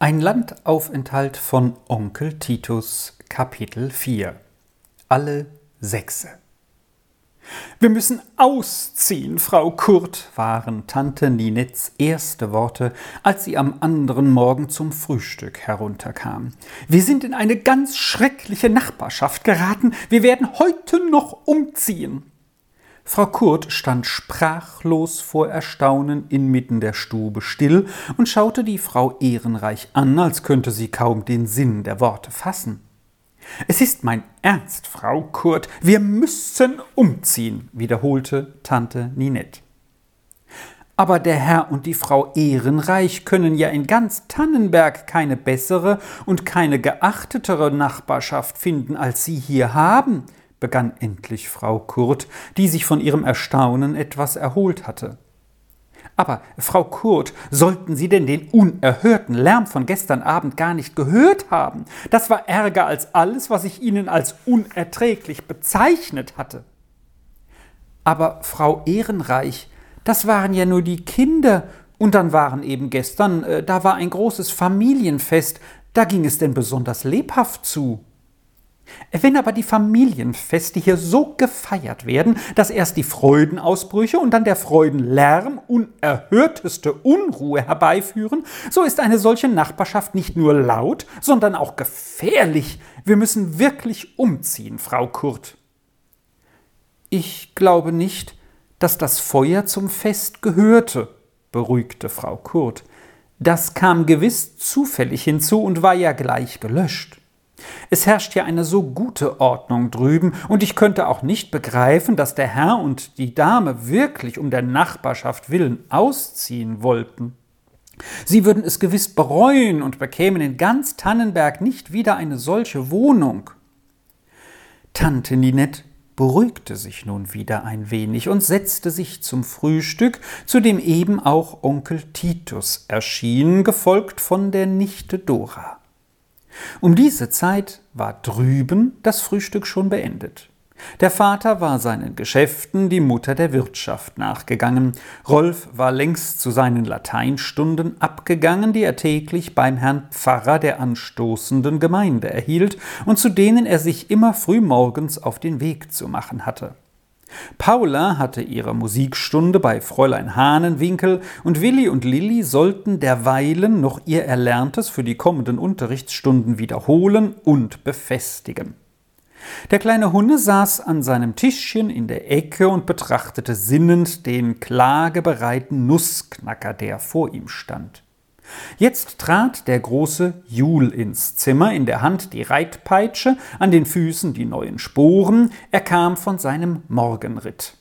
Ein Landaufenthalt von Onkel Titus Kapitel 4 Alle Sechse Wir müssen ausziehen, Frau Kurt, waren Tante Ninets erste Worte, als sie am anderen Morgen zum Frühstück herunterkam. Wir sind in eine ganz schreckliche Nachbarschaft geraten. Wir werden heute noch umziehen. Frau Kurt stand sprachlos vor Erstaunen inmitten der Stube still und schaute die Frau Ehrenreich an, als könnte sie kaum den Sinn der Worte fassen. Es ist mein Ernst, Frau Kurt, wir müssen umziehen, wiederholte Tante Ninette. Aber der Herr und die Frau Ehrenreich können ja in ganz Tannenberg keine bessere und keine geachtetere Nachbarschaft finden, als Sie hier haben, begann endlich Frau Kurt, die sich von ihrem Erstaunen etwas erholt hatte. Aber, Frau Kurt, sollten Sie denn den unerhörten Lärm von gestern Abend gar nicht gehört haben? Das war ärger als alles, was ich Ihnen als unerträglich bezeichnet hatte. Aber, Frau Ehrenreich, das waren ja nur die Kinder, und dann waren eben gestern, äh, da war ein großes Familienfest, da ging es denn besonders lebhaft zu. Wenn aber die Familienfeste hier so gefeiert werden, dass erst die Freudenausbrüche und dann der Freudenlärm unerhörteste Unruhe herbeiführen, so ist eine solche Nachbarschaft nicht nur laut, sondern auch gefährlich. Wir müssen wirklich umziehen, Frau Kurt. Ich glaube nicht, dass das Feuer zum Fest gehörte, beruhigte Frau Kurt. Das kam gewiss zufällig hinzu und war ja gleich gelöscht. Es herrscht ja eine so gute Ordnung drüben, und ich könnte auch nicht begreifen, dass der Herr und die Dame wirklich um der Nachbarschaft willen ausziehen wollten. Sie würden es gewiss bereuen und bekämen in ganz Tannenberg nicht wieder eine solche Wohnung. Tante Ninette beruhigte sich nun wieder ein wenig und setzte sich zum Frühstück, zu dem eben auch Onkel Titus erschien, gefolgt von der Nichte Dora. Um diese Zeit war drüben das Frühstück schon beendet. Der Vater war seinen Geschäften, die Mutter der Wirtschaft nachgegangen. Rolf war längst zu seinen Lateinstunden abgegangen, die er täglich beim Herrn Pfarrer der anstoßenden Gemeinde erhielt und zu denen er sich immer frühmorgens auf den Weg zu machen hatte. Paula hatte ihre Musikstunde bei Fräulein Hahnenwinkel und Willi und Lilli sollten derweilen noch ihr Erlerntes für die kommenden Unterrichtsstunden wiederholen und befestigen. Der kleine Hunne saß an seinem Tischchen in der Ecke und betrachtete sinnend den klagebereiten Nussknacker, der vor ihm stand. Jetzt trat der große Jul ins Zimmer, in der Hand die Reitpeitsche, an den Füßen die neuen Sporen, er kam von seinem Morgenritt.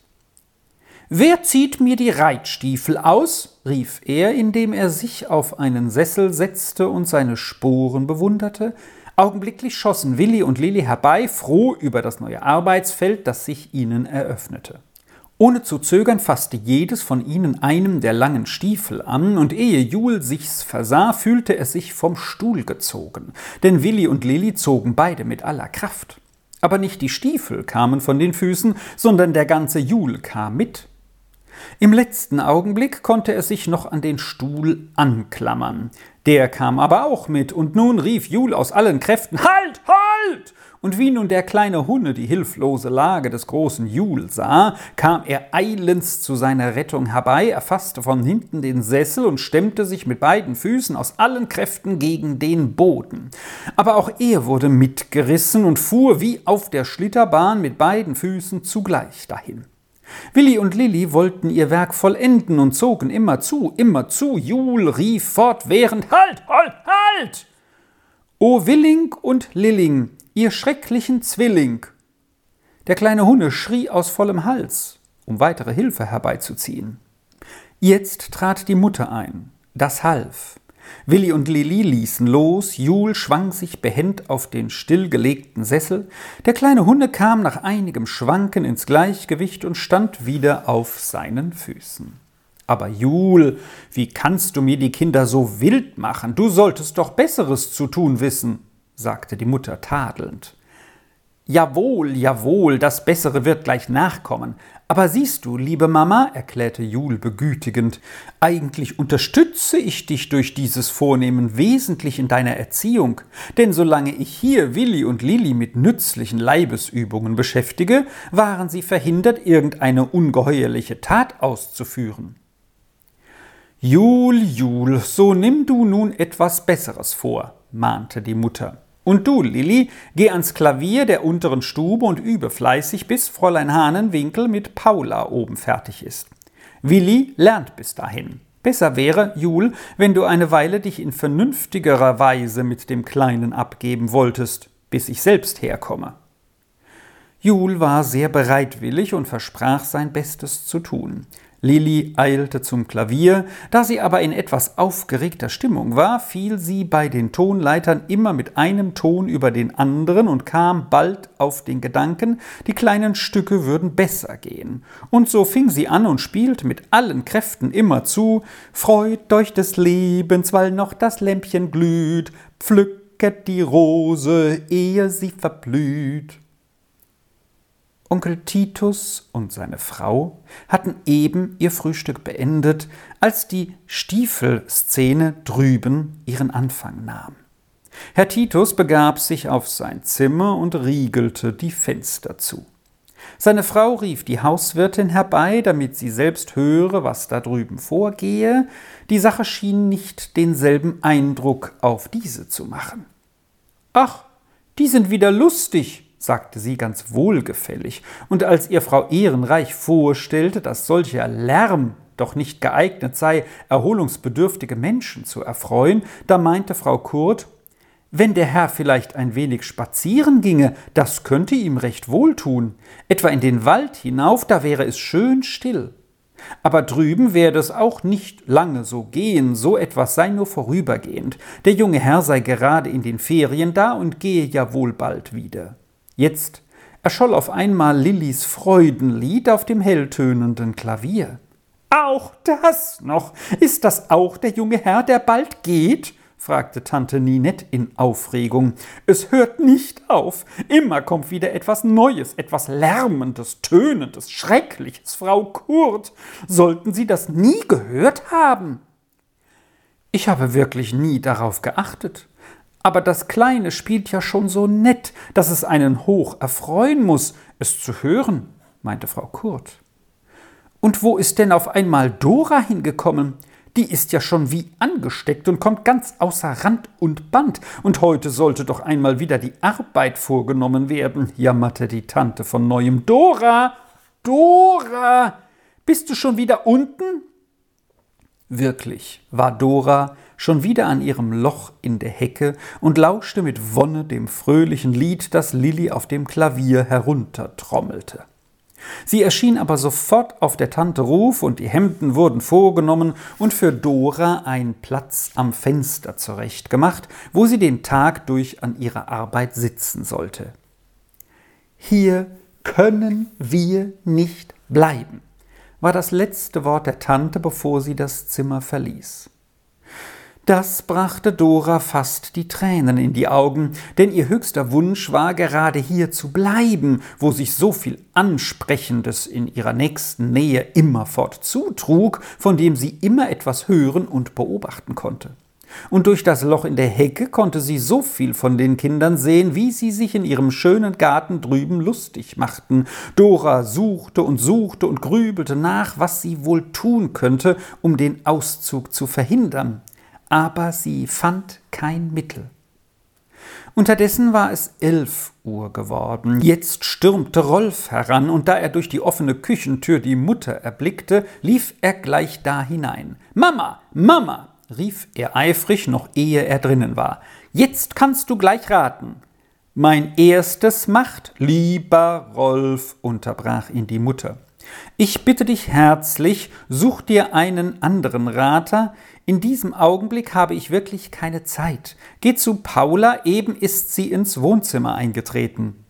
Wer zieht mir die Reitstiefel aus? rief er, indem er sich auf einen Sessel setzte und seine Sporen bewunderte. Augenblicklich schossen Willi und Lilli herbei, froh über das neue Arbeitsfeld, das sich ihnen eröffnete. Ohne zu zögern fasste jedes von ihnen einem der langen Stiefel an, und ehe Jul sich's versah, fühlte er sich vom Stuhl gezogen, denn Willi und Lilli zogen beide mit aller Kraft. Aber nicht die Stiefel kamen von den Füßen, sondern der ganze Jul kam mit. Im letzten Augenblick konnte er sich noch an den Stuhl anklammern. Der kam aber auch mit, und nun rief Jul aus allen Kräften Halt, halt! Und wie nun der kleine Hunne die hilflose Lage des großen Jul sah, kam er eilends zu seiner Rettung herbei, erfasste von hinten den Sessel und stemmte sich mit beiden Füßen aus allen Kräften gegen den Boden. Aber auch er wurde mitgerissen und fuhr wie auf der Schlitterbahn mit beiden Füßen zugleich dahin. Willi und Lilli wollten ihr Werk vollenden und zogen immer zu, immer zu. Jul rief fortwährend Halt, halt, halt! O Willing und Lilling, ihr schrecklichen Zwilling! Der kleine Hunne schrie aus vollem Hals, um weitere Hilfe herbeizuziehen. Jetzt trat die Mutter ein. Das half. Willi und Lili ließen los, Jul schwang sich behend auf den stillgelegten Sessel, der kleine Hunde kam nach einigem Schwanken ins Gleichgewicht und stand wieder auf seinen Füßen. Aber Jul, wie kannst du mir die Kinder so wild machen? Du solltest doch Besseres zu tun wissen sagte die Mutter tadelnd. Jawohl, jawohl, das Bessere wird gleich nachkommen. Aber siehst du, liebe Mama, erklärte Jul begütigend, eigentlich unterstütze ich dich durch dieses Vornehmen wesentlich in deiner Erziehung, denn solange ich hier Willi und Lilli mit nützlichen Leibesübungen beschäftige, waren sie verhindert, irgendeine ungeheuerliche Tat auszuführen. Jul, Jul, so nimm du nun etwas Besseres vor, mahnte die Mutter. Und du, Lilli, geh ans Klavier der unteren Stube und übe fleißig, bis Fräulein Hahnenwinkel mit Paula oben fertig ist. Willi lernt bis dahin. Besser wäre, Jul, wenn du eine Weile dich in vernünftigerer Weise mit dem Kleinen abgeben wolltest, bis ich selbst herkomme. Jul war sehr bereitwillig und versprach sein Bestes zu tun. Lilli eilte zum Klavier, da sie aber in etwas aufgeregter Stimmung war, fiel sie bei den Tonleitern immer mit einem Ton über den anderen und kam bald auf den Gedanken, die kleinen Stücke würden besser gehen. Und so fing sie an und spielte mit allen Kräften immer zu Freut euch des Lebens, weil noch das Lämpchen glüht, pflücket die Rose, ehe sie verblüht. Onkel Titus und seine Frau hatten eben ihr Frühstück beendet, als die Stiefelszene drüben ihren Anfang nahm. Herr Titus begab sich auf sein Zimmer und riegelte die Fenster zu. Seine Frau rief die Hauswirtin herbei, damit sie selbst höre, was da drüben vorgehe. Die Sache schien nicht denselben Eindruck auf diese zu machen. Ach, die sind wieder lustig, sagte sie ganz wohlgefällig, und als ihr Frau Ehrenreich vorstellte, dass solcher Lärm doch nicht geeignet sei, erholungsbedürftige Menschen zu erfreuen, da meinte Frau Kurt, wenn der Herr vielleicht ein wenig spazieren ginge, das könnte ihm recht wohl tun, etwa in den Wald hinauf, da wäre es schön still. Aber drüben werde es auch nicht lange so gehen, so etwas sei nur vorübergehend. Der junge Herr sei gerade in den Ferien da und gehe ja wohl bald wieder. Jetzt erscholl auf einmal Lillis Freudenlied auf dem helltönenden Klavier. Auch das noch. Ist das auch der junge Herr, der bald geht? fragte Tante Ninette in Aufregung. Es hört nicht auf. Immer kommt wieder etwas Neues, etwas Lärmendes, Tönendes, Schreckliches. Frau Kurt, sollten Sie das nie gehört haben? Ich habe wirklich nie darauf geachtet. Aber das Kleine spielt ja schon so nett, dass es einen hoch erfreuen muss, es zu hören, meinte Frau Kurt. Und wo ist denn auf einmal Dora hingekommen? Die ist ja schon wie angesteckt und kommt ganz außer Rand und Band. Und heute sollte doch einmal wieder die Arbeit vorgenommen werden, jammerte die Tante von neuem. Dora! Dora! Bist du schon wieder unten? Wirklich war Dora schon wieder an ihrem Loch in der Hecke und lauschte mit Wonne dem fröhlichen Lied, das Lilli auf dem Klavier heruntertrommelte. Sie erschien aber sofort auf der Tante Ruf und die Hemden wurden vorgenommen und für Dora ein Platz am Fenster zurechtgemacht, wo sie den Tag durch an ihrer Arbeit sitzen sollte. Hier können wir nicht bleiben, war das letzte Wort der Tante, bevor sie das Zimmer verließ. Das brachte Dora fast die Tränen in die Augen, denn ihr höchster Wunsch war gerade hier zu bleiben, wo sich so viel Ansprechendes in ihrer nächsten Nähe immerfort zutrug, von dem sie immer etwas hören und beobachten konnte. Und durch das Loch in der Hecke konnte sie so viel von den Kindern sehen, wie sie sich in ihrem schönen Garten drüben lustig machten. Dora suchte und suchte und grübelte nach, was sie wohl tun könnte, um den Auszug zu verhindern aber sie fand kein Mittel. Unterdessen war es elf Uhr geworden. Jetzt stürmte Rolf heran, und da er durch die offene Küchentür die Mutter erblickte, lief er gleich da hinein. Mama, Mama, rief er eifrig, noch ehe er drinnen war. Jetzt kannst du gleich raten. Mein erstes macht, lieber Rolf, unterbrach ihn die Mutter. Ich bitte dich herzlich, such dir einen anderen Rater, in diesem Augenblick habe ich wirklich keine Zeit. Geh zu Paula, eben ist sie ins Wohnzimmer eingetreten.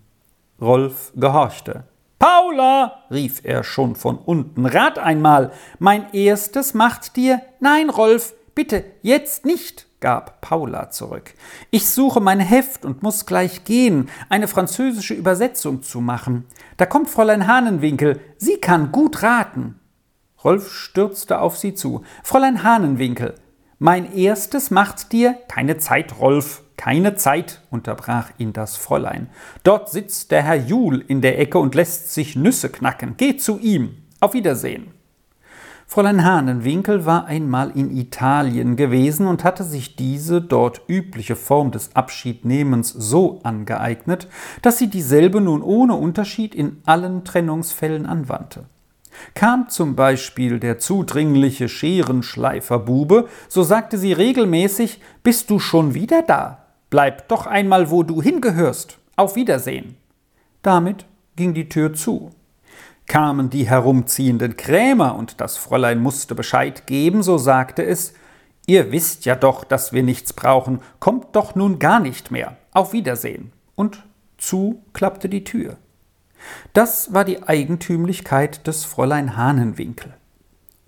Rolf gehorchte. Paula, rief er schon von unten, rat einmal, mein erstes macht dir. Nein, Rolf, bitte, jetzt nicht, gab Paula zurück. Ich suche mein Heft und muss gleich gehen, eine französische Übersetzung zu machen. Da kommt Fräulein Hahnenwinkel, sie kann gut raten. Rolf stürzte auf sie zu. Fräulein Hahnenwinkel, mein erstes macht dir keine Zeit, Rolf, keine Zeit, unterbrach ihn das Fräulein. Dort sitzt der Herr Jul in der Ecke und lässt sich Nüsse knacken. Geh zu ihm. Auf Wiedersehen. Fräulein Hahnenwinkel war einmal in Italien gewesen und hatte sich diese dort übliche Form des Abschiednehmens so angeeignet, dass sie dieselbe nun ohne Unterschied in allen Trennungsfällen anwandte. Kam zum Beispiel der zudringliche Scherenschleiferbube, so sagte sie regelmäßig: Bist du schon wieder da? Bleib doch einmal, wo du hingehörst. Auf Wiedersehen. Damit ging die Tür zu. Kamen die herumziehenden Krämer und das Fräulein musste Bescheid geben, so sagte es: Ihr wisst ja doch, dass wir nichts brauchen, kommt doch nun gar nicht mehr. Auf Wiedersehen. Und zu klappte die Tür. Das war die Eigentümlichkeit des Fräulein Hahnenwinkel.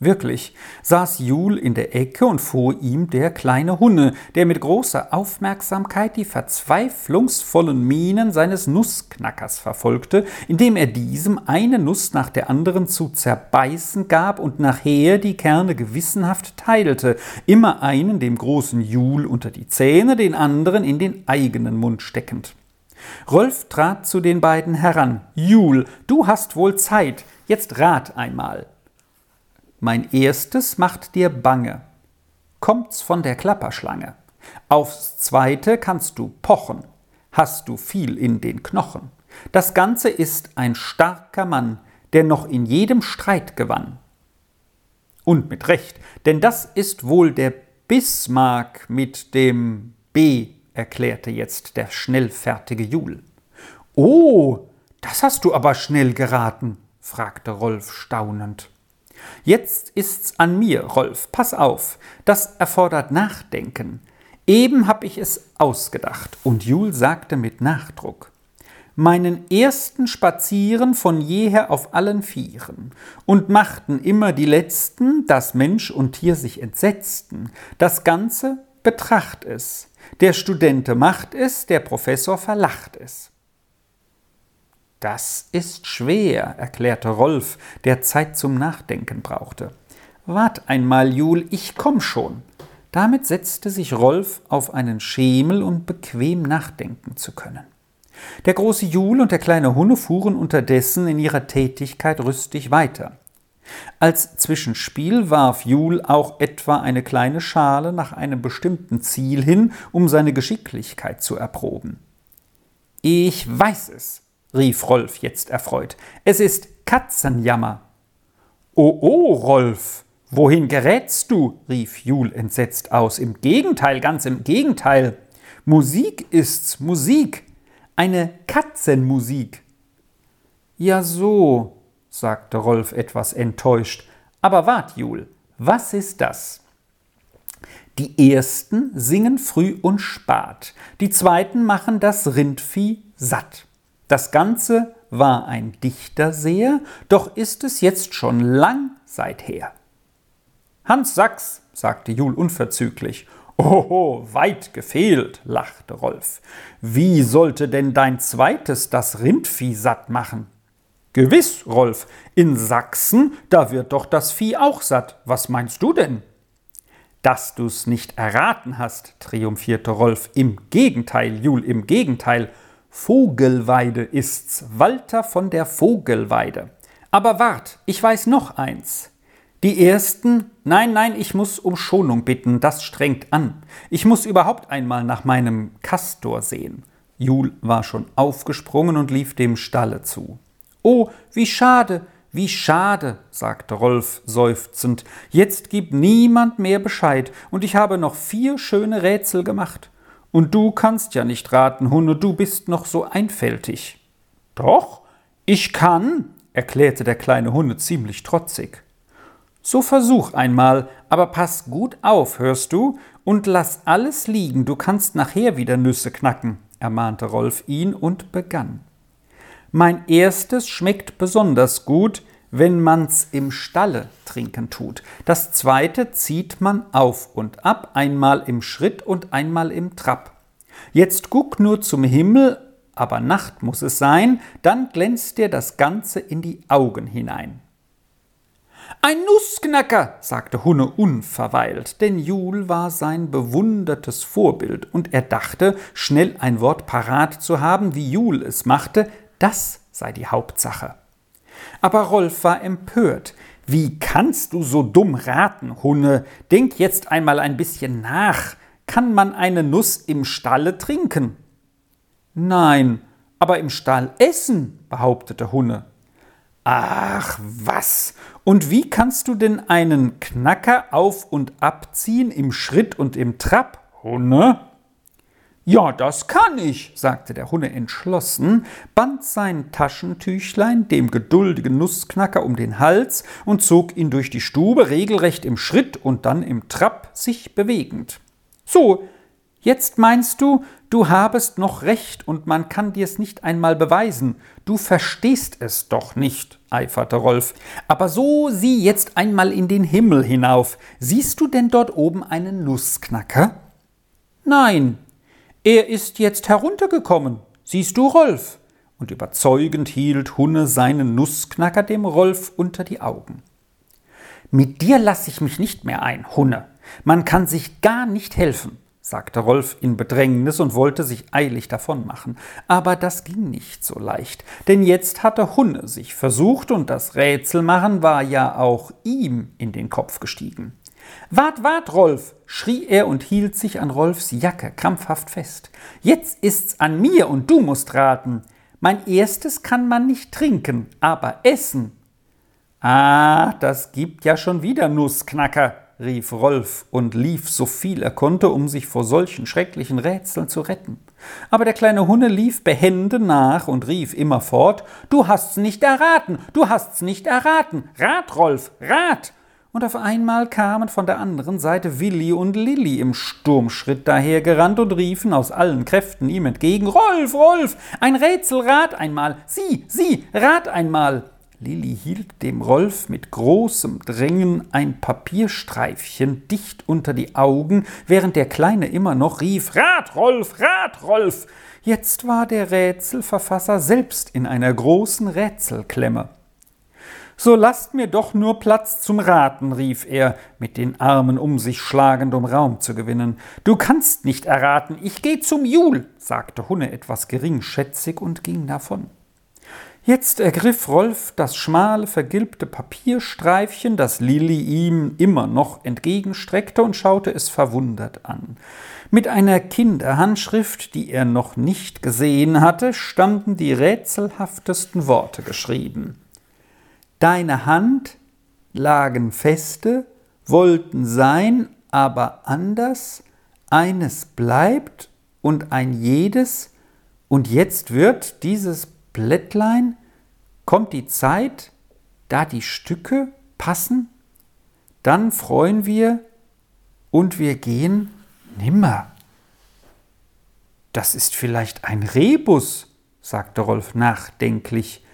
Wirklich saß Jul in der Ecke und vor ihm der kleine Hunne, der mit großer Aufmerksamkeit die verzweiflungsvollen Mienen seines Nussknackers verfolgte, indem er diesem eine Nuss nach der anderen zu zerbeißen gab und nachher die Kerne gewissenhaft teilte, immer einen dem großen Jul unter die Zähne, den anderen in den eigenen Mund steckend. Rolf trat zu den beiden heran. Jul, du hast wohl Zeit, jetzt rat einmal. Mein erstes macht dir bange. Kommt's von der Klapperschlange. Aufs zweite kannst du pochen. Hast du viel in den Knochen. Das Ganze ist ein starker Mann, der noch in jedem Streit gewann. Und mit Recht, denn das ist wohl der Bismarck mit dem B, erklärte jetzt der schnellfertige Jul. Oh, das hast du aber schnell geraten, fragte Rolf staunend. Jetzt ist's an mir, Rolf, pass auf, das erfordert Nachdenken. Eben hab ich es ausgedacht, und Jul sagte mit Nachdruck. Meinen ersten Spazieren von jeher auf allen Vieren und machten immer die letzten, dass Mensch und Tier sich entsetzten. Das Ganze betracht es. Der Studente macht es, der Professor verlacht es. Das ist schwer, erklärte Rolf, der Zeit zum Nachdenken brauchte. Wart einmal, Jul, ich komm schon. Damit setzte sich Rolf auf einen Schemel, um bequem nachdenken zu können. Der große Jul und der kleine Hunne fuhren unterdessen in ihrer Tätigkeit rüstig weiter. Als Zwischenspiel warf Jul auch etwa eine kleine Schale nach einem bestimmten Ziel hin, um seine Geschicklichkeit zu erproben. Ich weiß es, rief Rolf jetzt erfreut. Es ist Katzenjammer. Oh, oh, Rolf, wohin gerätst du? rief Jul entsetzt aus. Im Gegenteil, ganz im Gegenteil. Musik ist's, Musik. Eine Katzenmusik. Ja, so, sagte Rolf etwas enttäuscht. Aber wart, Jul, was ist das? Die ersten singen früh und spat, die zweiten machen das Rindvieh satt. Das Ganze war ein Dichterseher, doch ist es jetzt schon lang seither. Hans Sachs, sagte Jul unverzüglich. Oho, weit gefehlt, lachte Rolf. Wie sollte denn dein zweites das Rindvieh satt machen? Gewiss, Rolf, in Sachsen, da wird doch das Vieh auch satt. Was meinst du denn? Dass du's nicht erraten hast, triumphierte Rolf. Im Gegenteil, Jul, im Gegenteil. Vogelweide ist's, Walter von der Vogelweide. Aber wart, ich weiß noch eins. Die ersten, nein, nein, ich muss um Schonung bitten, das strengt an. Ich muss überhaupt einmal nach meinem Kastor sehen. Jul war schon aufgesprungen und lief dem Stalle zu. Oh, wie schade, wie schade, sagte Rolf seufzend. Jetzt gibt niemand mehr Bescheid, und ich habe noch vier schöne Rätsel gemacht. Und du kannst ja nicht raten, Hunne, du bist noch so einfältig. Doch, ich kann, erklärte der kleine Hunde ziemlich trotzig. So versuch einmal, aber pass gut auf, hörst du, und lass alles liegen, du kannst nachher wieder Nüsse knacken, ermahnte Rolf ihn und begann. Mein erstes schmeckt besonders gut, wenn man's im Stalle trinken tut. Das zweite zieht man auf und ab, einmal im Schritt und einmal im Trab. Jetzt guck nur zum Himmel, aber Nacht muss es sein, dann glänzt dir das Ganze in die Augen hinein. Ein Nussknacker, sagte Hunne unverweilt, denn Jul war sein bewundertes Vorbild, und er dachte, schnell ein Wort parat zu haben, wie Jul es machte, das sei die Hauptsache. Aber Rolf war empört. Wie kannst du so dumm raten, Hunne? Denk jetzt einmal ein bisschen nach. Kann man eine Nuss im Stalle trinken? Nein, aber im Stall essen, behauptete Hunne. Ach was. Und wie kannst du denn einen Knacker auf und abziehen im Schritt und im Trab, Hunne? Ja, das kann ich, sagte der Hunne entschlossen, band sein Taschentüchlein dem geduldigen Nussknacker um den Hals und zog ihn durch die Stube, regelrecht im Schritt und dann im Trab sich bewegend. So, jetzt meinst du, du habest noch recht und man kann dir's nicht einmal beweisen. Du verstehst es doch nicht, eiferte Rolf. Aber so sieh jetzt einmal in den Himmel hinauf. Siehst du denn dort oben einen Nussknacker? Nein, er ist jetzt heruntergekommen. Siehst du, Rolf? Und überzeugend hielt Hunne seinen Nussknacker dem Rolf unter die Augen. Mit dir lass ich mich nicht mehr ein, Hunne. Man kann sich gar nicht helfen, sagte Rolf in Bedrängnis und wollte sich eilig davonmachen. Aber das ging nicht so leicht, denn jetzt hatte Hunne sich versucht und das Rätselmachen war ja auch ihm in den Kopf gestiegen. Wart, wart, Rolf, schrie er und hielt sich an Rolfs Jacke krampfhaft fest. Jetzt ist's an mir und du musst raten. Mein erstes kann man nicht trinken, aber essen. Ah, das gibt ja schon wieder Nussknacker, rief Rolf und lief so viel er konnte, um sich vor solchen schrecklichen Rätseln zu retten. Aber der kleine Hunne lief behende nach und rief immerfort Du hast's nicht erraten, du hast's nicht erraten. Rat, Rolf, rat und auf einmal kamen von der anderen Seite Willi und Lilli im Sturmschritt dahergerannt und riefen aus allen Kräften ihm entgegen Rolf, Rolf, ein Rätsel, rat einmal, Sie, Sie, rat einmal. Lilli hielt dem Rolf mit großem Drängen ein Papierstreifchen dicht unter die Augen, während der Kleine immer noch rief Rat, Rolf, rat, Rolf. Jetzt war der Rätselverfasser selbst in einer großen Rätselklemme. So lasst mir doch nur Platz zum Raten, rief er, mit den Armen um sich schlagend, um Raum zu gewinnen. Du kannst nicht erraten, ich geh zum Jul, sagte Hunne etwas geringschätzig und ging davon. Jetzt ergriff Rolf das schmale, vergilbte Papierstreifchen, das Lilli ihm immer noch entgegenstreckte, und schaute es verwundert an. Mit einer Kinderhandschrift, die er noch nicht gesehen hatte, standen die rätselhaftesten Worte geschrieben. Deine Hand lagen feste, wollten sein, aber anders, eines bleibt und ein jedes, und jetzt wird dieses Blättlein, kommt die Zeit, da die Stücke passen, dann freuen wir und wir gehen nimmer. Das ist vielleicht ein Rebus, sagte Rolf nachdenklich.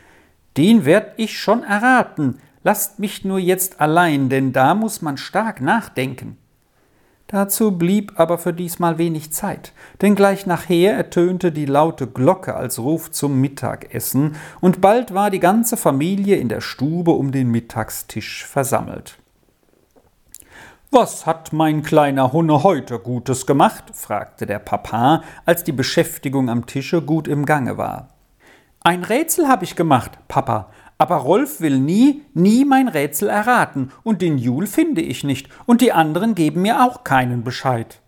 Den werd ich schon erraten. Lasst mich nur jetzt allein, denn da muss man stark nachdenken. Dazu blieb aber für diesmal wenig Zeit, denn gleich nachher ertönte die laute Glocke als Ruf zum Mittagessen, und bald war die ganze Familie in der Stube um den Mittagstisch versammelt. Was hat mein kleiner Hunne heute Gutes gemacht? fragte der Papa, als die Beschäftigung am Tische gut im Gange war. Ein Rätsel habe ich gemacht, Papa, aber Rolf will nie, nie mein Rätsel erraten, und den Jul finde ich nicht, und die anderen geben mir auch keinen Bescheid.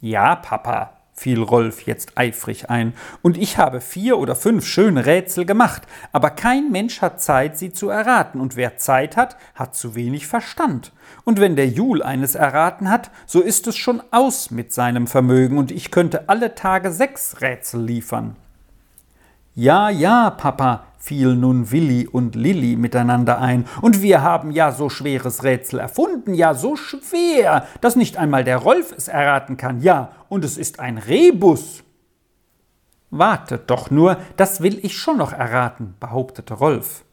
Ja, Papa, fiel Rolf jetzt eifrig ein, und ich habe vier oder fünf schöne Rätsel gemacht, aber kein Mensch hat Zeit, sie zu erraten, und wer Zeit hat, hat zu wenig Verstand. Und wenn der Jul eines erraten hat, so ist es schon aus mit seinem Vermögen, und ich könnte alle Tage sechs Rätsel liefern. Ja, ja, Papa, fiel nun Willi und Lilli miteinander ein, und wir haben ja so schweres Rätsel erfunden, ja so schwer, dass nicht einmal der Rolf es erraten kann, ja, und es ist ein Rebus. Wartet doch nur, das will ich schon noch erraten, behauptete Rolf.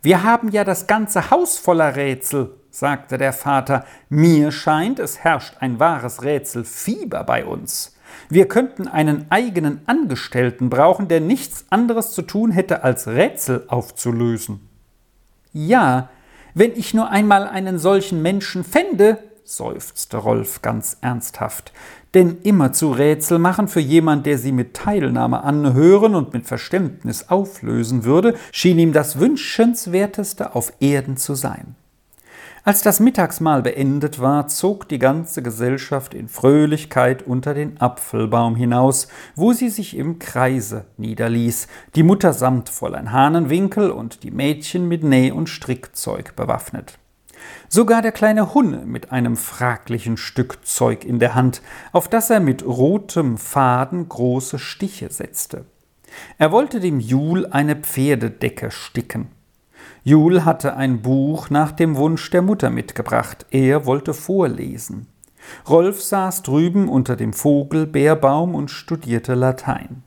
Wir haben ja das ganze Haus voller Rätsel, sagte der Vater. Mir scheint, es herrscht ein wahres Rätselfieber bei uns. Wir könnten einen eigenen Angestellten brauchen, der nichts anderes zu tun hätte, als Rätsel aufzulösen. Ja, wenn ich nur einmal einen solchen Menschen fände, seufzte Rolf ganz ernsthaft. Denn immer zu Rätsel machen für jemand, der sie mit Teilnahme anhören und mit Verständnis auflösen würde, schien ihm das wünschenswerteste auf Erden zu sein. Als das Mittagsmahl beendet war, zog die ganze Gesellschaft in Fröhlichkeit unter den Apfelbaum hinaus, wo sie sich im Kreise niederließ, die Mutter samt Fräulein Hahnenwinkel und die Mädchen mit Näh- und Strickzeug bewaffnet. Sogar der kleine Hunne mit einem fraglichen Stück Zeug in der Hand, auf das er mit rotem Faden große Stiche setzte. Er wollte dem Jul eine Pferdedecke sticken. Jul hatte ein Buch nach dem Wunsch der Mutter mitgebracht. Er wollte vorlesen. Rolf saß drüben unter dem Vogelbeerbaum und studierte Latein.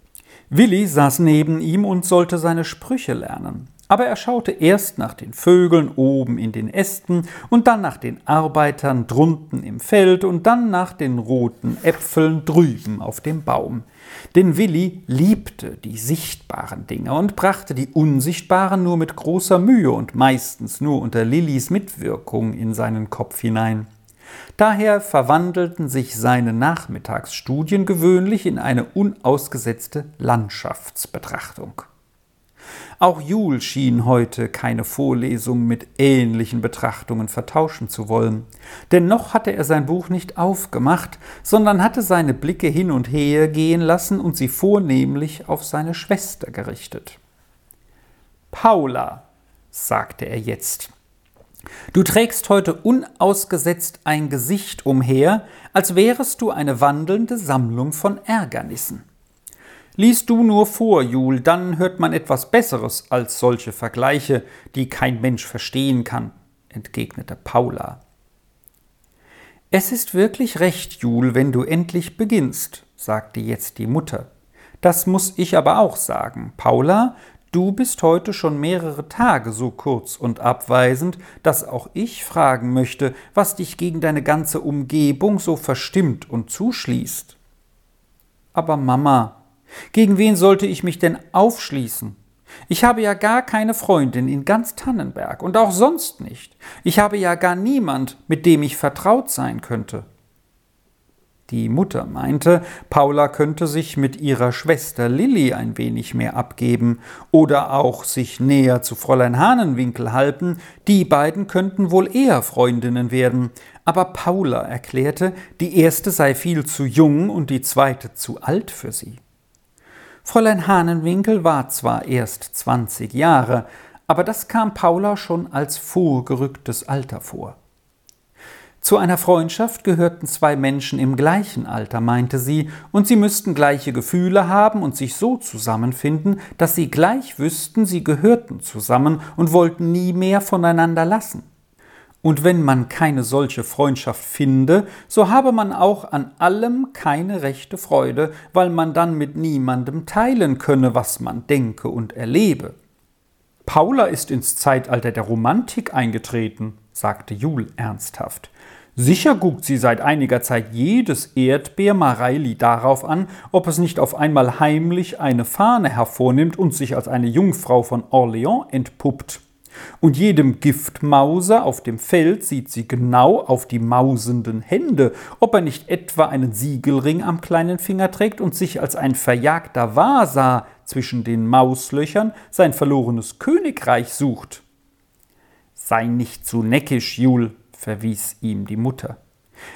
Willi saß neben ihm und sollte seine Sprüche lernen. Aber er schaute erst nach den Vögeln oben in den Ästen und dann nach den Arbeitern drunten im Feld und dann nach den roten Äpfeln drüben auf dem Baum. Denn Willi liebte die sichtbaren Dinge und brachte die unsichtbaren nur mit großer Mühe und meistens nur unter Lillys Mitwirkung in seinen Kopf hinein. Daher verwandelten sich seine Nachmittagsstudien gewöhnlich in eine unausgesetzte Landschaftsbetrachtung. Auch Jul schien heute keine Vorlesung mit ähnlichen Betrachtungen vertauschen zu wollen, denn noch hatte er sein Buch nicht aufgemacht, sondern hatte seine Blicke hin und her gehen lassen und sie vornehmlich auf seine Schwester gerichtet. Paula, sagte er jetzt, du trägst heute unausgesetzt ein Gesicht umher, als wärest du eine wandelnde Sammlung von Ärgernissen. Lies du nur vor, Jul, dann hört man etwas Besseres als solche Vergleiche, die kein Mensch verstehen kann, entgegnete Paula. Es ist wirklich recht, Jul, wenn du endlich beginnst, sagte jetzt die Mutter. Das muss ich aber auch sagen. Paula, du bist heute schon mehrere Tage so kurz und abweisend, dass auch ich fragen möchte, was dich gegen deine ganze Umgebung so verstimmt und zuschließt. Aber Mama, gegen wen sollte ich mich denn aufschließen? Ich habe ja gar keine Freundin in ganz Tannenberg und auch sonst nicht. Ich habe ja gar niemand, mit dem ich vertraut sein könnte. Die Mutter meinte, Paula könnte sich mit ihrer Schwester Lilli ein wenig mehr abgeben oder auch sich näher zu Fräulein Hahnenwinkel halten, die beiden könnten wohl eher Freundinnen werden, aber Paula erklärte, die erste sei viel zu jung und die zweite zu alt für sie. Fräulein Hahnenwinkel war zwar erst zwanzig Jahre, aber das kam Paula schon als vorgerücktes Alter vor. Zu einer Freundschaft gehörten zwei Menschen im gleichen Alter, meinte sie, und sie müssten gleiche Gefühle haben und sich so zusammenfinden, dass sie gleich wüssten, sie gehörten zusammen und wollten nie mehr voneinander lassen. Und wenn man keine solche Freundschaft finde, so habe man auch an allem keine rechte Freude, weil man dann mit niemandem teilen könne, was man denke und erlebe. Paula ist ins Zeitalter der Romantik eingetreten, sagte Jul ernsthaft. Sicher guckt sie seit einiger Zeit jedes Erdbeermareili darauf an, ob es nicht auf einmal heimlich eine Fahne hervornimmt und sich als eine Jungfrau von Orléans entpuppt. Und jedem Giftmauser auf dem Feld sieht sie genau auf die mausenden Hände, ob er nicht etwa einen Siegelring am kleinen Finger trägt und sich als ein verjagter Wasa zwischen den Mauslöchern sein verlorenes Königreich sucht. Sei nicht zu neckisch, Jul, verwies ihm die Mutter.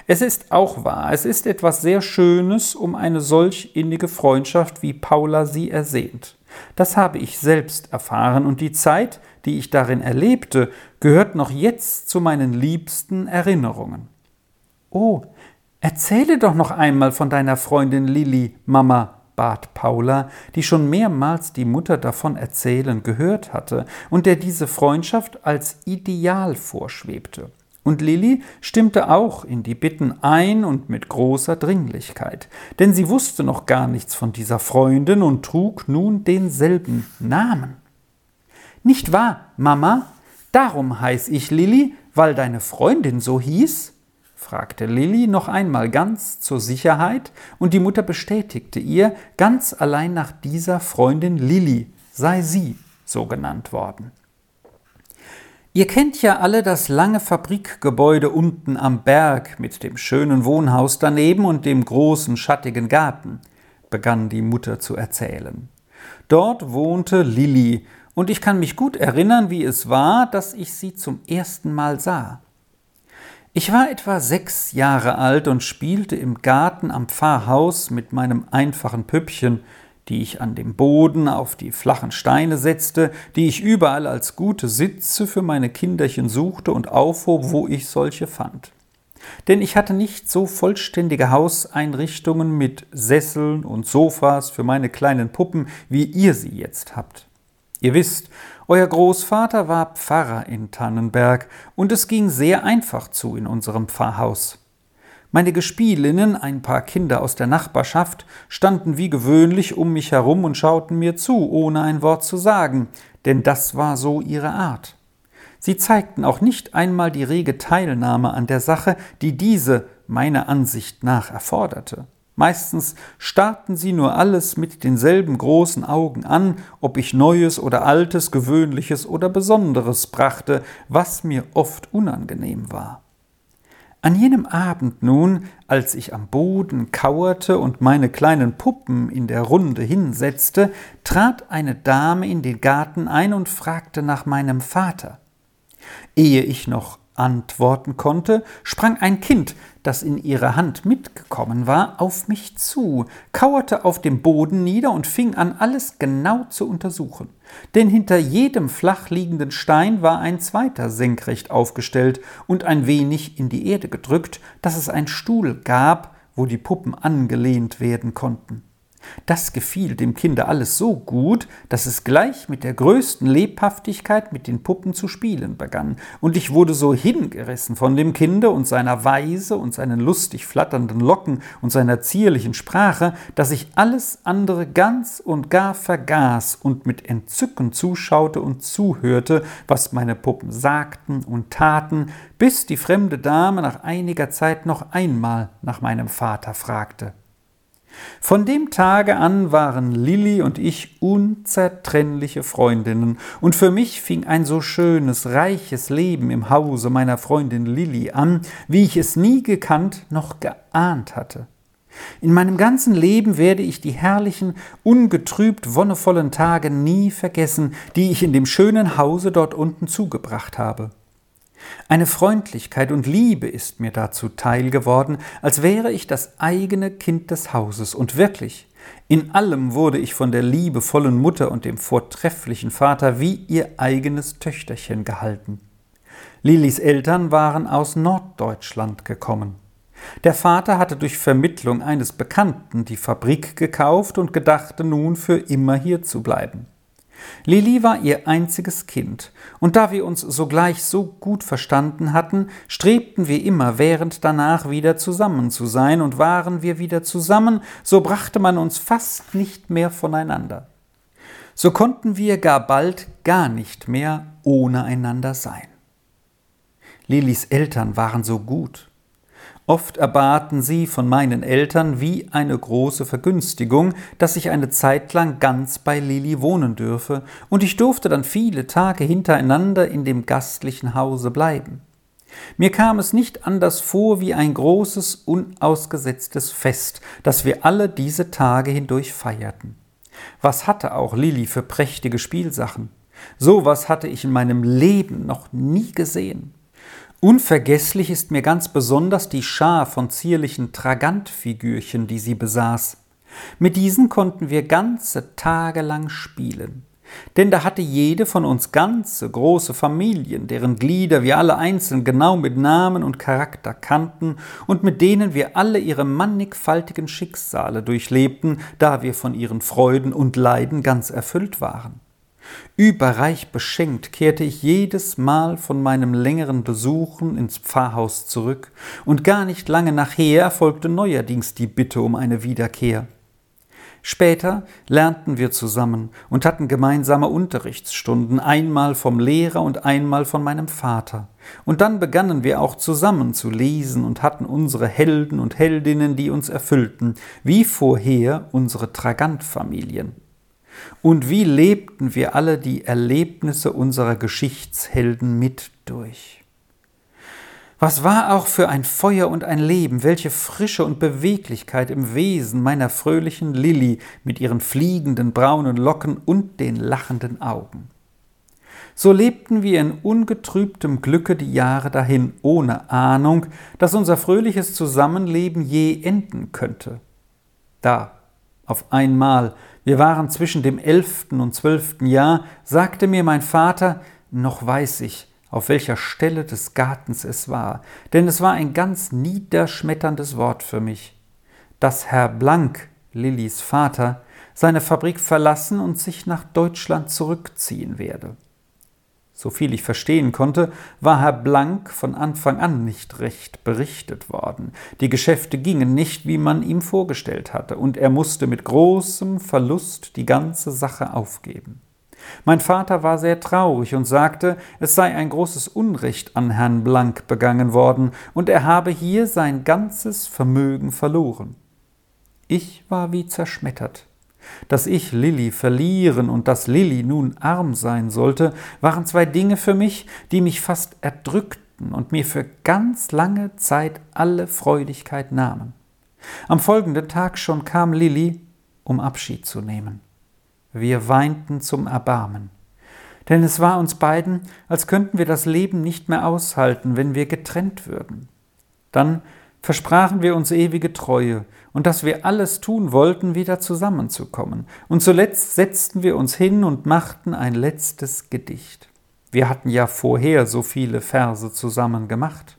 Es ist auch wahr, es ist etwas sehr Schönes, um eine solch innige Freundschaft, wie Paula sie ersehnt. Das habe ich selbst erfahren, und die Zeit, die ich darin erlebte, gehört noch jetzt zu meinen liebsten Erinnerungen. Oh, erzähle doch noch einmal von deiner Freundin Lilli, Mama, bat Paula, die schon mehrmals die Mutter davon erzählen gehört hatte und der diese Freundschaft als Ideal vorschwebte. Und Lilli stimmte auch in die Bitten ein und mit großer Dringlichkeit, denn sie wusste noch gar nichts von dieser Freundin und trug nun denselben Namen. Nicht wahr, Mama? Darum heiß ich Lilli, weil deine Freundin so hieß? fragte Lilli noch einmal ganz zur Sicherheit, und die Mutter bestätigte ihr, ganz allein nach dieser Freundin Lilli sei sie so genannt worden. Ihr kennt ja alle das lange Fabrikgebäude unten am Berg mit dem schönen Wohnhaus daneben und dem großen schattigen Garten, begann die Mutter zu erzählen. Dort wohnte Lilli, und ich kann mich gut erinnern, wie es war, dass ich sie zum ersten Mal sah. Ich war etwa sechs Jahre alt und spielte im Garten am Pfarrhaus mit meinem einfachen Püppchen, die ich an dem Boden auf die flachen Steine setzte, die ich überall als gute Sitze für meine Kinderchen suchte und aufhob, wo ich solche fand. Denn ich hatte nicht so vollständige Hauseinrichtungen mit Sesseln und Sofas für meine kleinen Puppen, wie ihr sie jetzt habt. Ihr wisst, euer Großvater war Pfarrer in Tannenberg, und es ging sehr einfach zu in unserem Pfarrhaus. Meine Gespielinnen, ein paar Kinder aus der Nachbarschaft, standen wie gewöhnlich um mich herum und schauten mir zu, ohne ein Wort zu sagen, denn das war so ihre Art. Sie zeigten auch nicht einmal die rege Teilnahme an der Sache, die diese meiner Ansicht nach erforderte. Meistens starrten sie nur alles mit denselben großen Augen an, ob ich Neues oder Altes, Gewöhnliches oder Besonderes brachte, was mir oft unangenehm war. An jenem Abend nun, als ich am Boden kauerte und meine kleinen Puppen in der Runde hinsetzte, trat eine Dame in den Garten ein und fragte nach meinem Vater. Ehe ich noch antworten konnte, sprang ein Kind, das in ihre Hand mitgekommen war, auf mich zu, kauerte auf dem Boden nieder und fing an, alles genau zu untersuchen. Denn hinter jedem flach liegenden Stein war ein zweiter senkrecht aufgestellt und ein wenig in die Erde gedrückt, dass es ein Stuhl gab, wo die Puppen angelehnt werden konnten. Das gefiel dem Kinde alles so gut, dass es gleich mit der größten Lebhaftigkeit mit den Puppen zu spielen begann, und ich wurde so hingerissen von dem Kinde und seiner Weise und seinen lustig flatternden Locken und seiner zierlichen Sprache, dass ich alles andere ganz und gar vergaß und mit Entzücken zuschaute und zuhörte, was meine Puppen sagten und taten, bis die fremde Dame nach einiger Zeit noch einmal nach meinem Vater fragte. Von dem Tage an waren Lilli und ich unzertrennliche Freundinnen, und für mich fing ein so schönes, reiches Leben im Hause meiner Freundin Lilli an, wie ich es nie gekannt noch geahnt hatte. In meinem ganzen Leben werde ich die herrlichen, ungetrübt wonnevollen Tage nie vergessen, die ich in dem schönen Hause dort unten zugebracht habe. Eine Freundlichkeit und Liebe ist mir dazu teil geworden, als wäre ich das eigene Kind des Hauses, und wirklich, in allem wurde ich von der liebevollen Mutter und dem vortrefflichen Vater wie ihr eigenes Töchterchen gehalten. Lilis Eltern waren aus Norddeutschland gekommen. Der Vater hatte durch Vermittlung eines Bekannten die Fabrik gekauft und gedachte nun für immer hier zu bleiben. Lili war ihr einziges Kind, und da wir uns sogleich so gut verstanden hatten, strebten wir immer während danach wieder zusammen zu sein, und waren wir wieder zusammen, so brachte man uns fast nicht mehr voneinander. So konnten wir gar bald gar nicht mehr ohne einander sein. Lilis Eltern waren so gut, Oft erbaten sie von meinen Eltern wie eine große Vergünstigung, dass ich eine Zeit lang ganz bei Lili wohnen dürfe, und ich durfte dann viele Tage hintereinander in dem gastlichen Hause bleiben. Mir kam es nicht anders vor wie ein großes, unausgesetztes Fest, das wir alle diese Tage hindurch feierten. Was hatte auch Lili für prächtige Spielsachen? So was hatte ich in meinem Leben noch nie gesehen. Unvergesslich ist mir ganz besonders die Schar von zierlichen Tragantfigürchen, die sie besaß. Mit diesen konnten wir ganze Tage lang spielen. Denn da hatte jede von uns ganze große Familien, deren Glieder wir alle einzeln genau mit Namen und Charakter kannten und mit denen wir alle ihre mannigfaltigen Schicksale durchlebten, da wir von ihren Freuden und Leiden ganz erfüllt waren. Überreich beschenkt kehrte ich jedes Mal von meinem längeren Besuchen ins Pfarrhaus zurück, und gar nicht lange nachher erfolgte neuerdings die Bitte um eine Wiederkehr. Später lernten wir zusammen und hatten gemeinsame Unterrichtsstunden, einmal vom Lehrer und einmal von meinem Vater. Und dann begannen wir auch zusammen zu lesen und hatten unsere Helden und Heldinnen, die uns erfüllten, wie vorher unsere Tragantfamilien. Und wie lebten wir alle die Erlebnisse unserer Geschichtshelden mit durch. Was war auch für ein Feuer und ein Leben, welche Frische und Beweglichkeit im Wesen meiner fröhlichen Lilli mit ihren fliegenden braunen Locken und den lachenden Augen. So lebten wir in ungetrübtem Glücke die Jahre dahin, ohne Ahnung, dass unser fröhliches Zusammenleben je enden könnte. Da, auf einmal, wir waren zwischen dem elften und zwölften Jahr, sagte mir mein Vater, noch weiß ich, auf welcher Stelle des Gartens es war, denn es war ein ganz niederschmetterndes Wort für mich, dass Herr Blank, Lillys Vater, seine Fabrik verlassen und sich nach Deutschland zurückziehen werde. Soviel ich verstehen konnte, war Herr Blank von Anfang an nicht recht berichtet worden. Die Geschäfte gingen nicht, wie man ihm vorgestellt hatte, und er musste mit großem Verlust die ganze Sache aufgeben. Mein Vater war sehr traurig und sagte, es sei ein großes Unrecht an Herrn Blank begangen worden, und er habe hier sein ganzes Vermögen verloren. Ich war wie zerschmettert. Dass ich Lilli verlieren und dass Lilli nun arm sein sollte, waren zwei Dinge für mich, die mich fast erdrückten und mir für ganz lange Zeit alle Freudigkeit nahmen. Am folgenden Tag schon kam Lilli, um Abschied zu nehmen. Wir weinten zum Erbarmen. Denn es war uns beiden, als könnten wir das Leben nicht mehr aushalten, wenn wir getrennt würden. Dann versprachen wir uns ewige Treue und dass wir alles tun wollten, wieder zusammenzukommen. Und zuletzt setzten wir uns hin und machten ein letztes Gedicht. Wir hatten ja vorher so viele Verse zusammen gemacht.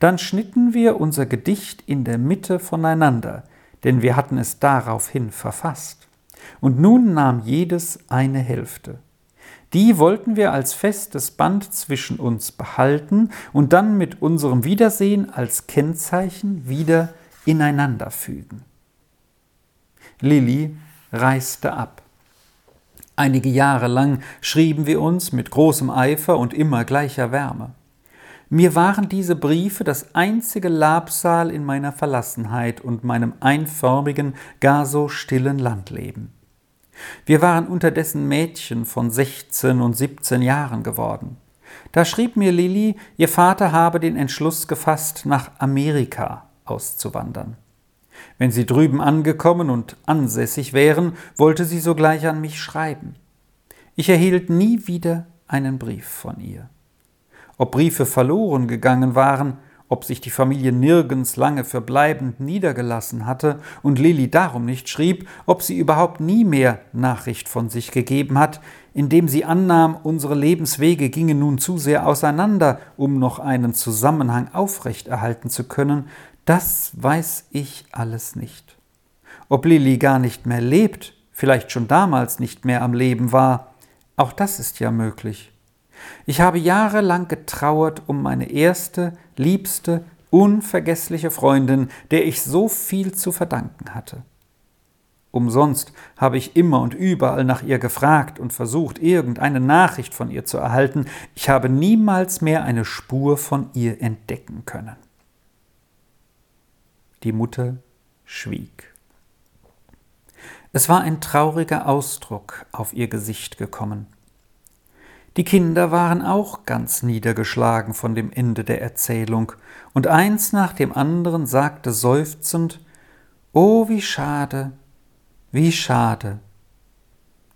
Dann schnitten wir unser Gedicht in der Mitte voneinander, denn wir hatten es daraufhin verfasst. Und nun nahm jedes eine Hälfte. Die wollten wir als festes Band zwischen uns behalten und dann mit unserem Wiedersehen als Kennzeichen wieder ineinander fügen. Lilli reiste ab. Einige Jahre lang schrieben wir uns mit großem Eifer und immer gleicher Wärme. Mir waren diese Briefe das einzige Labsal in meiner Verlassenheit und meinem einförmigen, gar so stillen Landleben. Wir waren unterdessen Mädchen von 16 und 17 Jahren geworden. Da schrieb mir Lilli, ihr Vater habe den Entschluss gefasst, nach Amerika auszuwandern. Wenn sie drüben angekommen und ansässig wären, wollte sie sogleich an mich schreiben. Ich erhielt nie wieder einen Brief von ihr. Ob Briefe verloren gegangen waren, ob sich die Familie nirgends lange verbleibend niedergelassen hatte und Lilli darum nicht schrieb, ob sie überhaupt nie mehr Nachricht von sich gegeben hat, indem sie annahm, unsere Lebenswege gingen nun zu sehr auseinander, um noch einen Zusammenhang aufrechterhalten zu können, das weiß ich alles nicht. Ob Lilli gar nicht mehr lebt, vielleicht schon damals nicht mehr am Leben war, auch das ist ja möglich. Ich habe jahrelang getrauert um meine erste, liebste, unvergessliche Freundin, der ich so viel zu verdanken hatte. Umsonst habe ich immer und überall nach ihr gefragt und versucht, irgendeine Nachricht von ihr zu erhalten. Ich habe niemals mehr eine Spur von ihr entdecken können. Die Mutter schwieg. Es war ein trauriger Ausdruck auf ihr Gesicht gekommen. Die Kinder waren auch ganz niedergeschlagen von dem Ende der Erzählung, und eins nach dem anderen sagte seufzend Oh, wie schade, wie schade.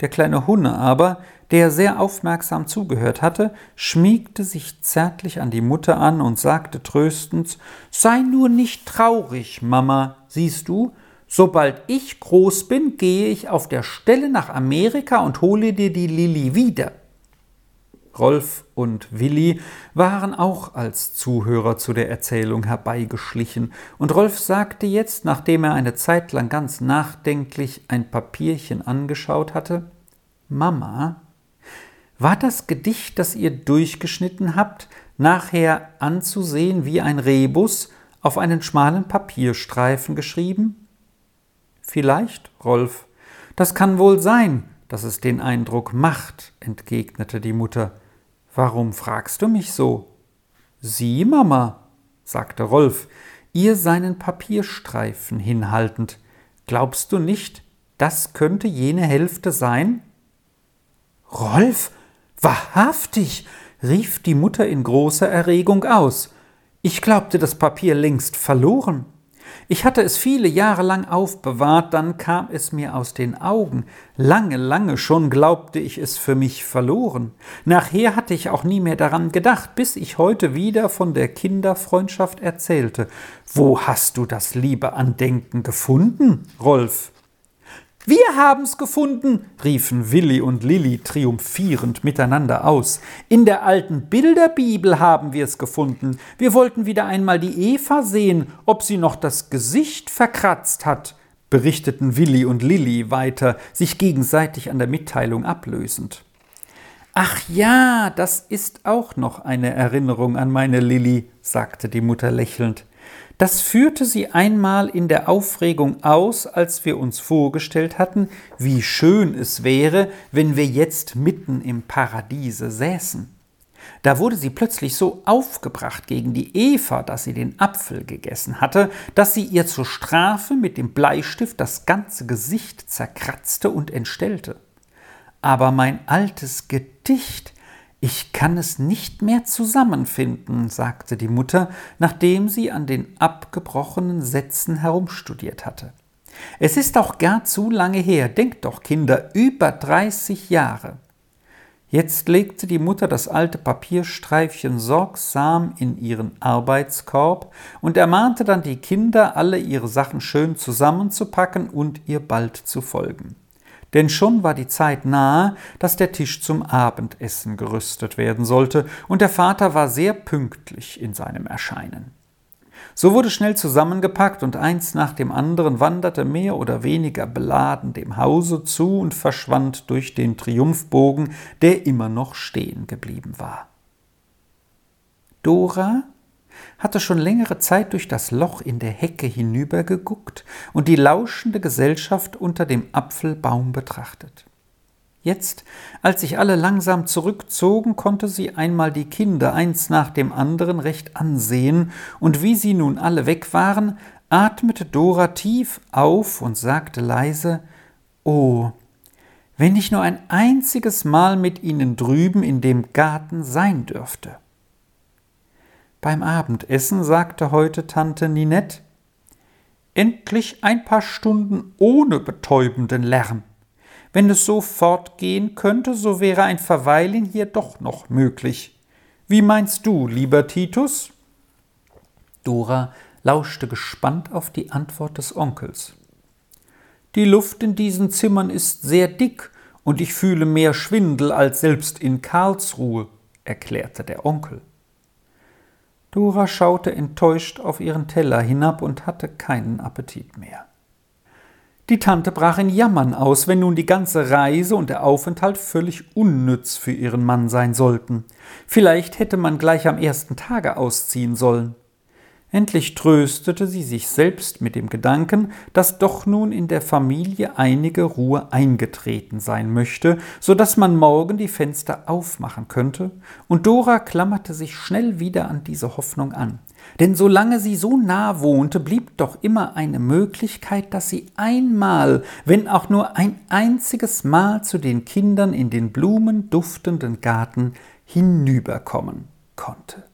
Der kleine Hunne aber, der sehr aufmerksam zugehört hatte, schmiegte sich zärtlich an die Mutter an und sagte tröstend Sei nur nicht traurig, Mama, siehst du, sobald ich groß bin, gehe ich auf der Stelle nach Amerika und hole dir die Lilli wieder. Rolf und Willi waren auch als Zuhörer zu der Erzählung herbeigeschlichen, und Rolf sagte jetzt, nachdem er eine Zeit lang ganz nachdenklich ein Papierchen angeschaut hatte Mama, war das Gedicht, das ihr durchgeschnitten habt, nachher anzusehen wie ein Rebus auf einen schmalen Papierstreifen geschrieben? Vielleicht, Rolf, Das kann wohl sein, dass es den Eindruck macht, entgegnete die Mutter. Warum fragst du mich so? Sie, Mama, sagte Rolf, ihr seinen Papierstreifen hinhaltend. Glaubst du nicht, das könnte jene Hälfte sein? Rolf, wahrhaftig, rief die Mutter in großer Erregung aus. Ich glaubte das Papier längst verloren. Ich hatte es viele Jahre lang aufbewahrt, dann kam es mir aus den Augen. Lange, lange schon glaubte ich es für mich verloren. Nachher hatte ich auch nie mehr daran gedacht, bis ich heute wieder von der Kinderfreundschaft erzählte. Wo hast du das liebe Andenken gefunden, Rolf? Wir haben's gefunden, riefen Willi und Lilli triumphierend miteinander aus. In der alten Bilderbibel haben wir es gefunden. Wir wollten wieder einmal die Eva sehen, ob sie noch das Gesicht verkratzt hat, berichteten Willi und Lilli weiter, sich gegenseitig an der Mitteilung ablösend. Ach ja, das ist auch noch eine Erinnerung an meine Lilli, sagte die Mutter lächelnd. Das führte sie einmal in der Aufregung aus, als wir uns vorgestellt hatten, wie schön es wäre, wenn wir jetzt mitten im Paradiese säßen. Da wurde sie plötzlich so aufgebracht gegen die Eva, dass sie den Apfel gegessen hatte, dass sie ihr zur Strafe mit dem Bleistift das ganze Gesicht zerkratzte und entstellte. Aber mein altes Gedicht, ich kann es nicht mehr zusammenfinden, sagte die Mutter, nachdem sie an den abgebrochenen Sätzen herumstudiert hatte. Es ist auch gar zu lange her, denkt doch, Kinder, über dreißig Jahre. Jetzt legte die Mutter das alte Papierstreifchen sorgsam in ihren Arbeitskorb und ermahnte dann die Kinder, alle ihre Sachen schön zusammenzupacken und ihr bald zu folgen denn schon war die Zeit nahe, dass der Tisch zum Abendessen gerüstet werden sollte, und der Vater war sehr pünktlich in seinem Erscheinen. So wurde schnell zusammengepackt und eins nach dem anderen wanderte mehr oder weniger beladen dem Hause zu und verschwand durch den Triumphbogen, der immer noch stehen geblieben war. Dora hatte schon längere Zeit durch das Loch in der Hecke hinübergeguckt und die lauschende Gesellschaft unter dem Apfelbaum betrachtet. Jetzt, als sich alle langsam zurückzogen, konnte sie einmal die Kinder eins nach dem anderen recht ansehen, und wie sie nun alle weg waren, atmete Dora tief auf und sagte leise Oh, wenn ich nur ein einziges Mal mit ihnen drüben in dem Garten sein dürfte. Beim Abendessen sagte heute Tante Ninette Endlich ein paar Stunden ohne betäubenden Lärm. Wenn es so fortgehen könnte, so wäre ein Verweilen hier doch noch möglich. Wie meinst du, lieber Titus? Dora lauschte gespannt auf die Antwort des Onkels. Die Luft in diesen Zimmern ist sehr dick und ich fühle mehr Schwindel als selbst in Karlsruhe, erklärte der Onkel. Dora schaute enttäuscht auf ihren Teller hinab und hatte keinen Appetit mehr. Die Tante brach in Jammern aus, wenn nun die ganze Reise und der Aufenthalt völlig unnütz für ihren Mann sein sollten. Vielleicht hätte man gleich am ersten Tage ausziehen sollen. Endlich tröstete sie sich selbst mit dem Gedanken, dass doch nun in der Familie einige Ruhe eingetreten sein möchte, so dass man morgen die Fenster aufmachen könnte, und Dora klammerte sich schnell wieder an diese Hoffnung an. Denn solange sie so nah wohnte, blieb doch immer eine Möglichkeit, dass sie einmal, wenn auch nur ein einziges Mal zu den Kindern in den blumenduftenden Garten hinüberkommen konnte.